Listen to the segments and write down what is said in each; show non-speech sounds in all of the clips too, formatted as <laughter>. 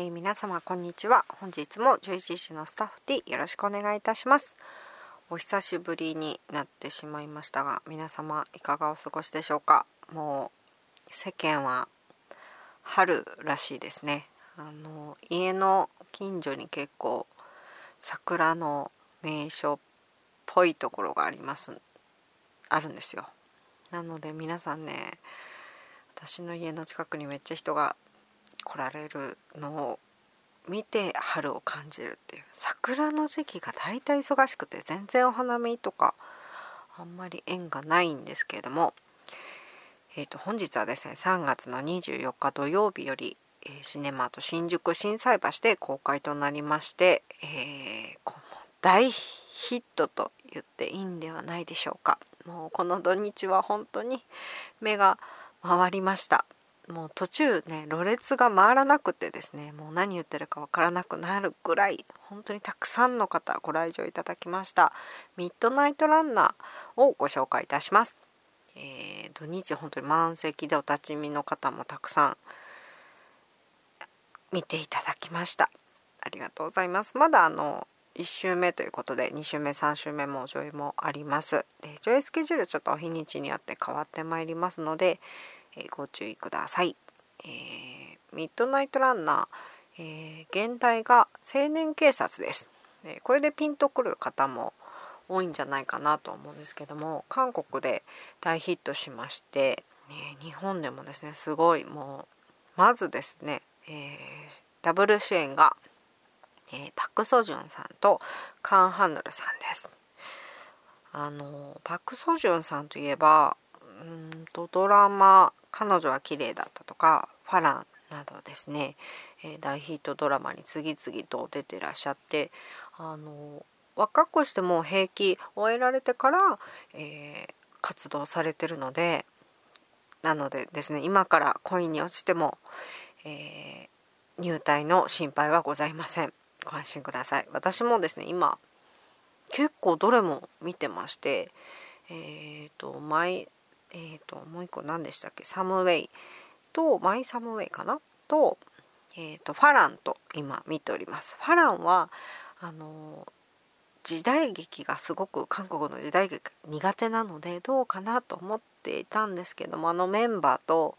えー、皆様こんにちは。本日も11時のスタッフ T よろしくお願いいたします。お久しぶりになってしまいましたが皆様いかがお過ごしでしょうか？もう世間は春らしいですね。あの家の近所に結構桜の名所っぽいところがあります。あるんですよ。なので皆さんね私の家の近くにめっちゃ人が来られるのを見て春を感じるっていう桜の時期が大体忙しくて全然お花見とかあんまり縁がないんですけれども、えー、と本日はですね3月の24日土曜日より、えー、シネマート新宿心斎橋で公開となりまして、えー、この大ヒットと言っていいんではないでしょうか。もうこの土日は本当に目が回りました。もう途中ねろれつが回らなくてですねもう何言ってるかわからなくなるぐらい本当にたくさんの方ご来場いただきました。ミッドナイトランナーをご紹介いたします、えー、土日本当に満席でお立ち見の方もたくさん見ていただきました。ありがとうございます。まだあの1週目ということで2週目3週目も上映もあります。で上映スケジュールちょっとお日にちによって変わってまいりますのでえご注意ください。えー、ミッドナイトランナー、えー、現代が青年警察です。えこれでピンとくる方も多いんじゃないかなと思うんですけども韓国で大ヒットしまして、ね、日本でもですねすごいもうまずですね、えー、ダブル主演が、えー、パク・ソジュンさんとカン・ハンヌルさんです。あのパク・ソジュンさんといえばうんとドラマ彼女は綺麗だったとかファランなどですね、えー、大ヒットドラマに次々と出てらっしゃってあの若くしても兵役終えられてから、えー、活動されてるのでなのでですね今から恋に落ちても、えー、入隊の心配はございません。ご安心ください。私もですね今結構どれも見てましてえっ、ー、と前えーと、もう一個何でしたっけ？サムウェイ。とマイサムウェイかな？と,、えーと、ファランと今見ております。ファランはあの時代劇がすごく韓国の時代劇苦手なのでどうかなと思っていたんですけどもあのメンバーと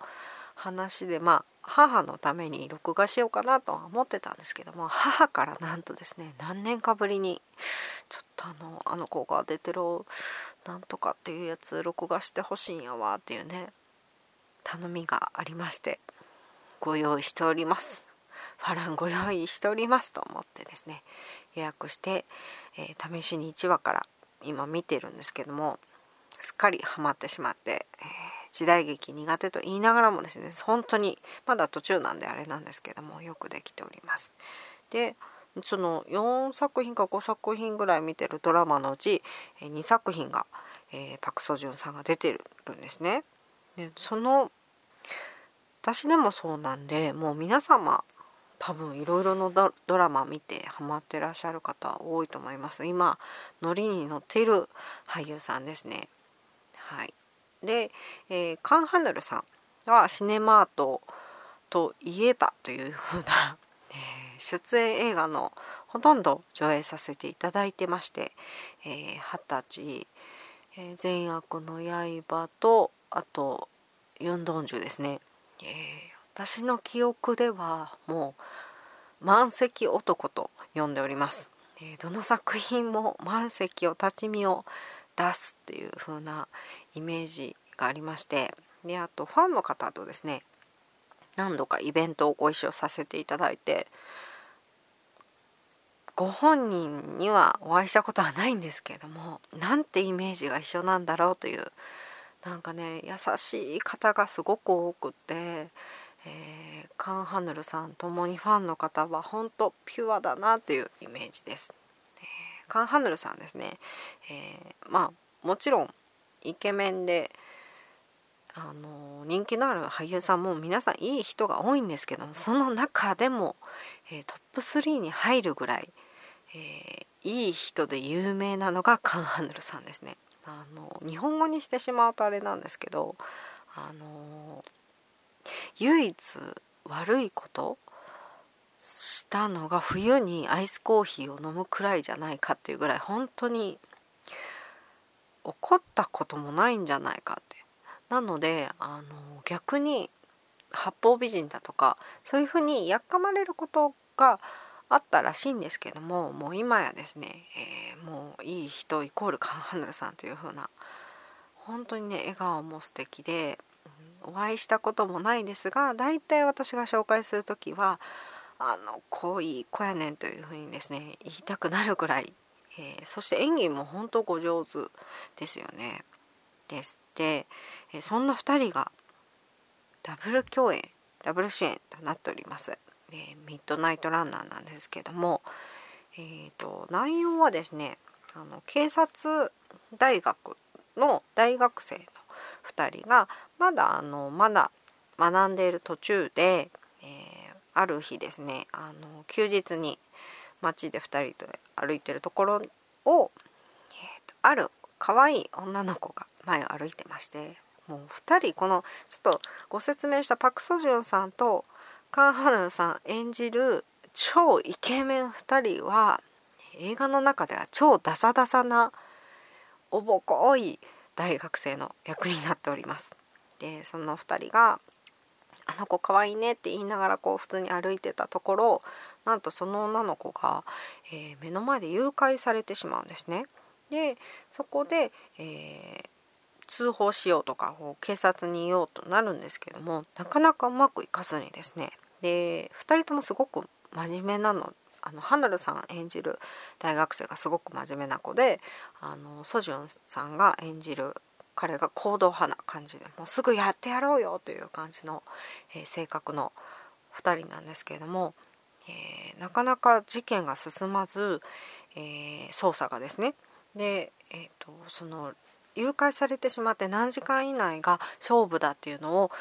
話でまあ母のために録画しようかなとは思ってたんですけども母からなんとですね何年かぶりにちょっとあのあの子が出てるなんとかっていうやつ録画してほしいんやわっていうね頼みがありましてご用意しております。ファランご用意しておりますと思ってですね予約して、えー、試しに1話から今見てるんですけどもすっかりハマってしまって、えー、時代劇苦手と言いながらもですね本当にまだ途中なんであれなんですけどもよくできております。でその4作品か5作品ぐらい見てるドラマのうち2作品が、えー、パク・ソジュンさんが出てるんですね。でその私でもそうなんでもう皆様多分いろいろのドラマ見てハマってらっしゃる方多いと思います。今ノリに乗っている俳優さんですね。はい。で、えー、カン・ハヌルさんはシネマートといえばというふうな、<laughs> えー出演映画のほとんど上映させていただいてまして「二、えー、十、歳、えー、善悪の刃」とあと「ユンドンジュ」ですね、えー、私の記憶ではもう満席男と呼んでおります、えどの作品も満席を立ち見を出すっていう風なイメージがありましてであとファンの方とですね何度かイベントをご一緒させていただいてご本人にはお会いしたことはないんですけれどもなんてイメージが一緒なんだろうというなんかね優しい方がすごく多くて、えー、カン・ハヌルさんともにファンの方は本当ピュアだなというイメージです。えー、カン・ハヌルさんですね、えー、まあもちろんイケメンであの人気のある俳優さんも皆さんいい人が多いんですけどもその中でも、えー、トップ3に入るぐらい、えー、いい人で有名なのがカン・ハヌルさんですね。あの日本語にしてしまうとあれなんですけどあの唯一悪いことしたのが冬にアイスコーヒーを飲むくらいじゃないかっていうぐらい本当に怒ったこともないんじゃないかってなのであの逆に八方美人だとかそういうふうにやっかまれることがあったらしいんですけどももう今やですね、えー、もういい人イコールカンハヌルさんという風な本当にね笑顔も素敵で、お会いしたこともないですが大体私が紹介する時はあの濃い子やねんというふうにですね言いたくなるぐらい、えー、そして演技も本当ご上手ですよね。ですで、え、そんな2人がダブル共演ダブル主演となっております。えー、ミッドナイトランナーなんですけども、えーと、内容はですねあの警察大学の大学生の2人がまだあのまだ学んでいる途中で、えー、ある日ですねあの休日に街で2人で歩いてるところを、えーと、ある可愛い女の子が前を歩いてましてもう2人このちょっとご説明したパク・ソジュンさんとカン・ハヌンさん演じる超イケメン2人は映画の中では超ダサダサなおぼこい大学生の役になっております。でその2人が「あの子かわいいね」って言いながらこう普通に歩いてたところなんとその女の子が、えー、目の前で誘拐されてしまうんですね。でそこで、えー、通報しようとかこう警察に言おうとなるんですけどもなかなかうまくいかずにですね。で2人ともすごく真面目なのあのハナルさん演じる大学生がすごく真面目な子であのソジュンさんが演じる彼が行動派な感じでもうすぐやってやろうよという感じの、えー、性格の2人なんですけれども、えー、なかなか事件が進まず、えー、捜査がですねで、えーとその誘拐されてしまって何時間以内が勝負だっていうのを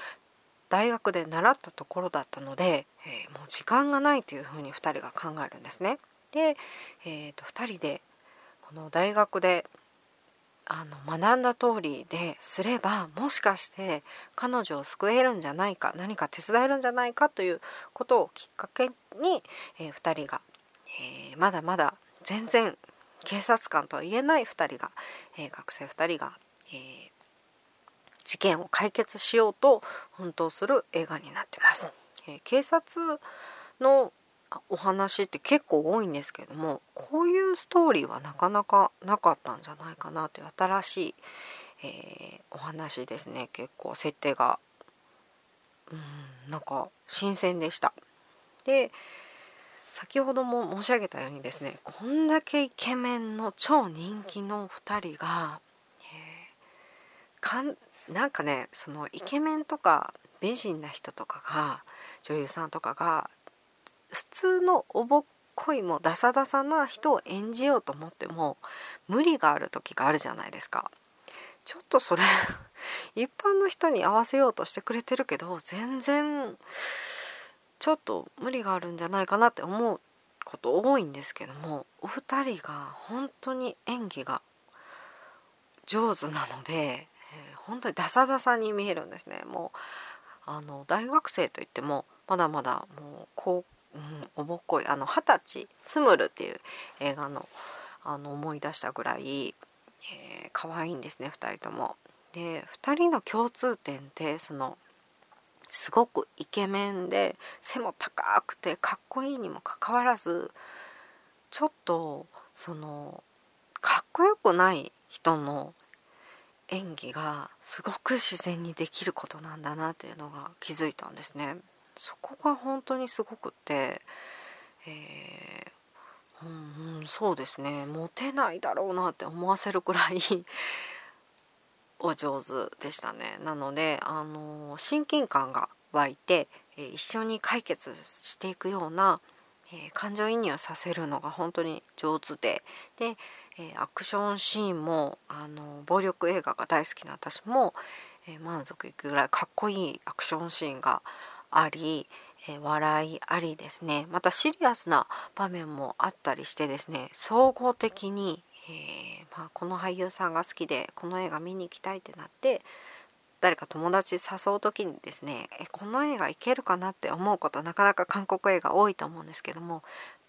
大学で習ったところだったので、えー、もう時間がないというふうに2人が考えるんですね。で、えーと、2人でこの大学であの学んだ通りですればもしかして彼女を救えるんじゃないか何か手伝えるんじゃないかということをきっかけに、えー、2人が、えー、まだまだ全然警察官とは言えない2人が、えー、学生2人が、えー、事件を解決しようと奮闘する映画になってます。えー、警察のお話って結構多いんですけどもこういうストーリーはなかなかなかったんじゃないかなという新しい、えー、お話ですね結構設定がうんなんか新鮮でした。で先ほども申し上げたようにですねこんだけイケメンの超人気の2人が、かんなんかねそのイケメンとか美人な人とかが女優さんとかが普通のおぼっこいもダサダサな人を演じようと思っても無理がある時があるじゃないですか。ちょっとそれ <laughs> 一般の人に合わせようとしてくれてるけど全然ちょっと無理があるんじゃないかなって思うこと多いんですけどもお二人が本当に演技が上手なので、えー、本当にダサダサに見えるんですねもうあの大学生といってもまだまだもうこう、うん、おぼっこいあの二十歳「スムル」っていう映画のあの思い出したぐらい、えー、可愛いんですね2人とも。で2人の共通点ってそのすごくイケメンで背も高くてかっこいいにもかかわらずちょっとそのかっこよくない人の演技がすごく自然にできることなんだなっていうのが気づいたんですね。そこが本当にすごくて、えー、うん、うん、そうですねモテないだろうなって思わせるくらいお上手でしたね。なのであの親近感が湧いて、え、一緒に解決していくような、え、感情移入させるのが本当に上手でで、え、アクションシーンもあの暴力映画が大好きな私も、え満足いくぐらいかっこいいアクションシーンがあり、え笑いありですね。またシリアスな場面もあったりしてですね総合的にえー、まあ、この俳優さんが好きでこの映画見に行きたいってなって誰か友達誘う時にですねえこの映画いけるかなって思うことなかなか韓国映画多いと思うんですけども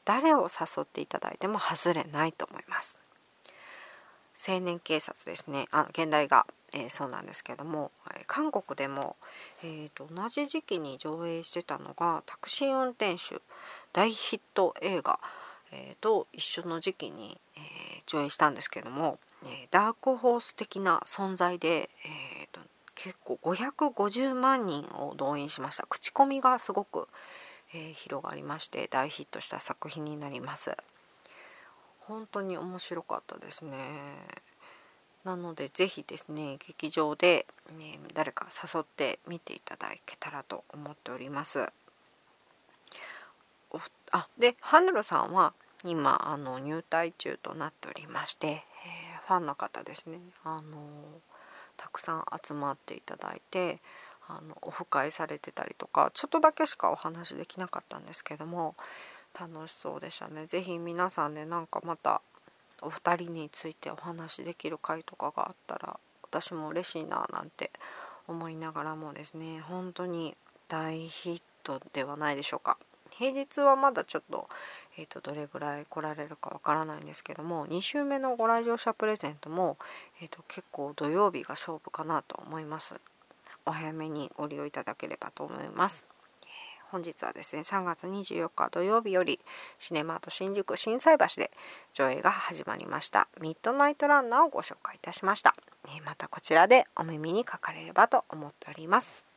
誰を誘っていただいても外れないと思います。青年警察ですね。あ現代が、えー、そうなんですけども韓国でも、えーと、同じ時期に上映してたのがタクシー運転手大ヒット映画、えー、と一緒の時期に、えー、上映したんですけども、えダークホース的な存在で、えーと、結構550万人を動員しました。口コミがすごく、え広がりまして大ヒットした作品になります。本当に面白かったですね。なので是非ですね劇場で、ね、誰か誘って見ていただけたらと思っております。あでハヌルさんは今あの入隊中となっておりまして、えー、ファンの方ですね。あのたくさん集まっていただいてあのオフ会されてたりとかちょっとだけしかお話できなかったんですけども楽しそうでしたね。是非皆さんでなんかまたお二人についてお話できる回とかがあったら私も嬉しいななんて思いながらもですね本当に大ヒットではないでしょうか。平日はまだちょっと,、えーと、どれぐらい来られるかわからないんですけども2週目のご来場者プレゼントも、えーと結構土曜日が勝負かなと思います。お早めにご利用いただければと思います。本日はですね3月24日土曜日よりシネマート新宿心斎橋で上映が始まりました。ミッドナイトランナーをご紹介いたしました。またこちらでお耳にかかれればと思っております。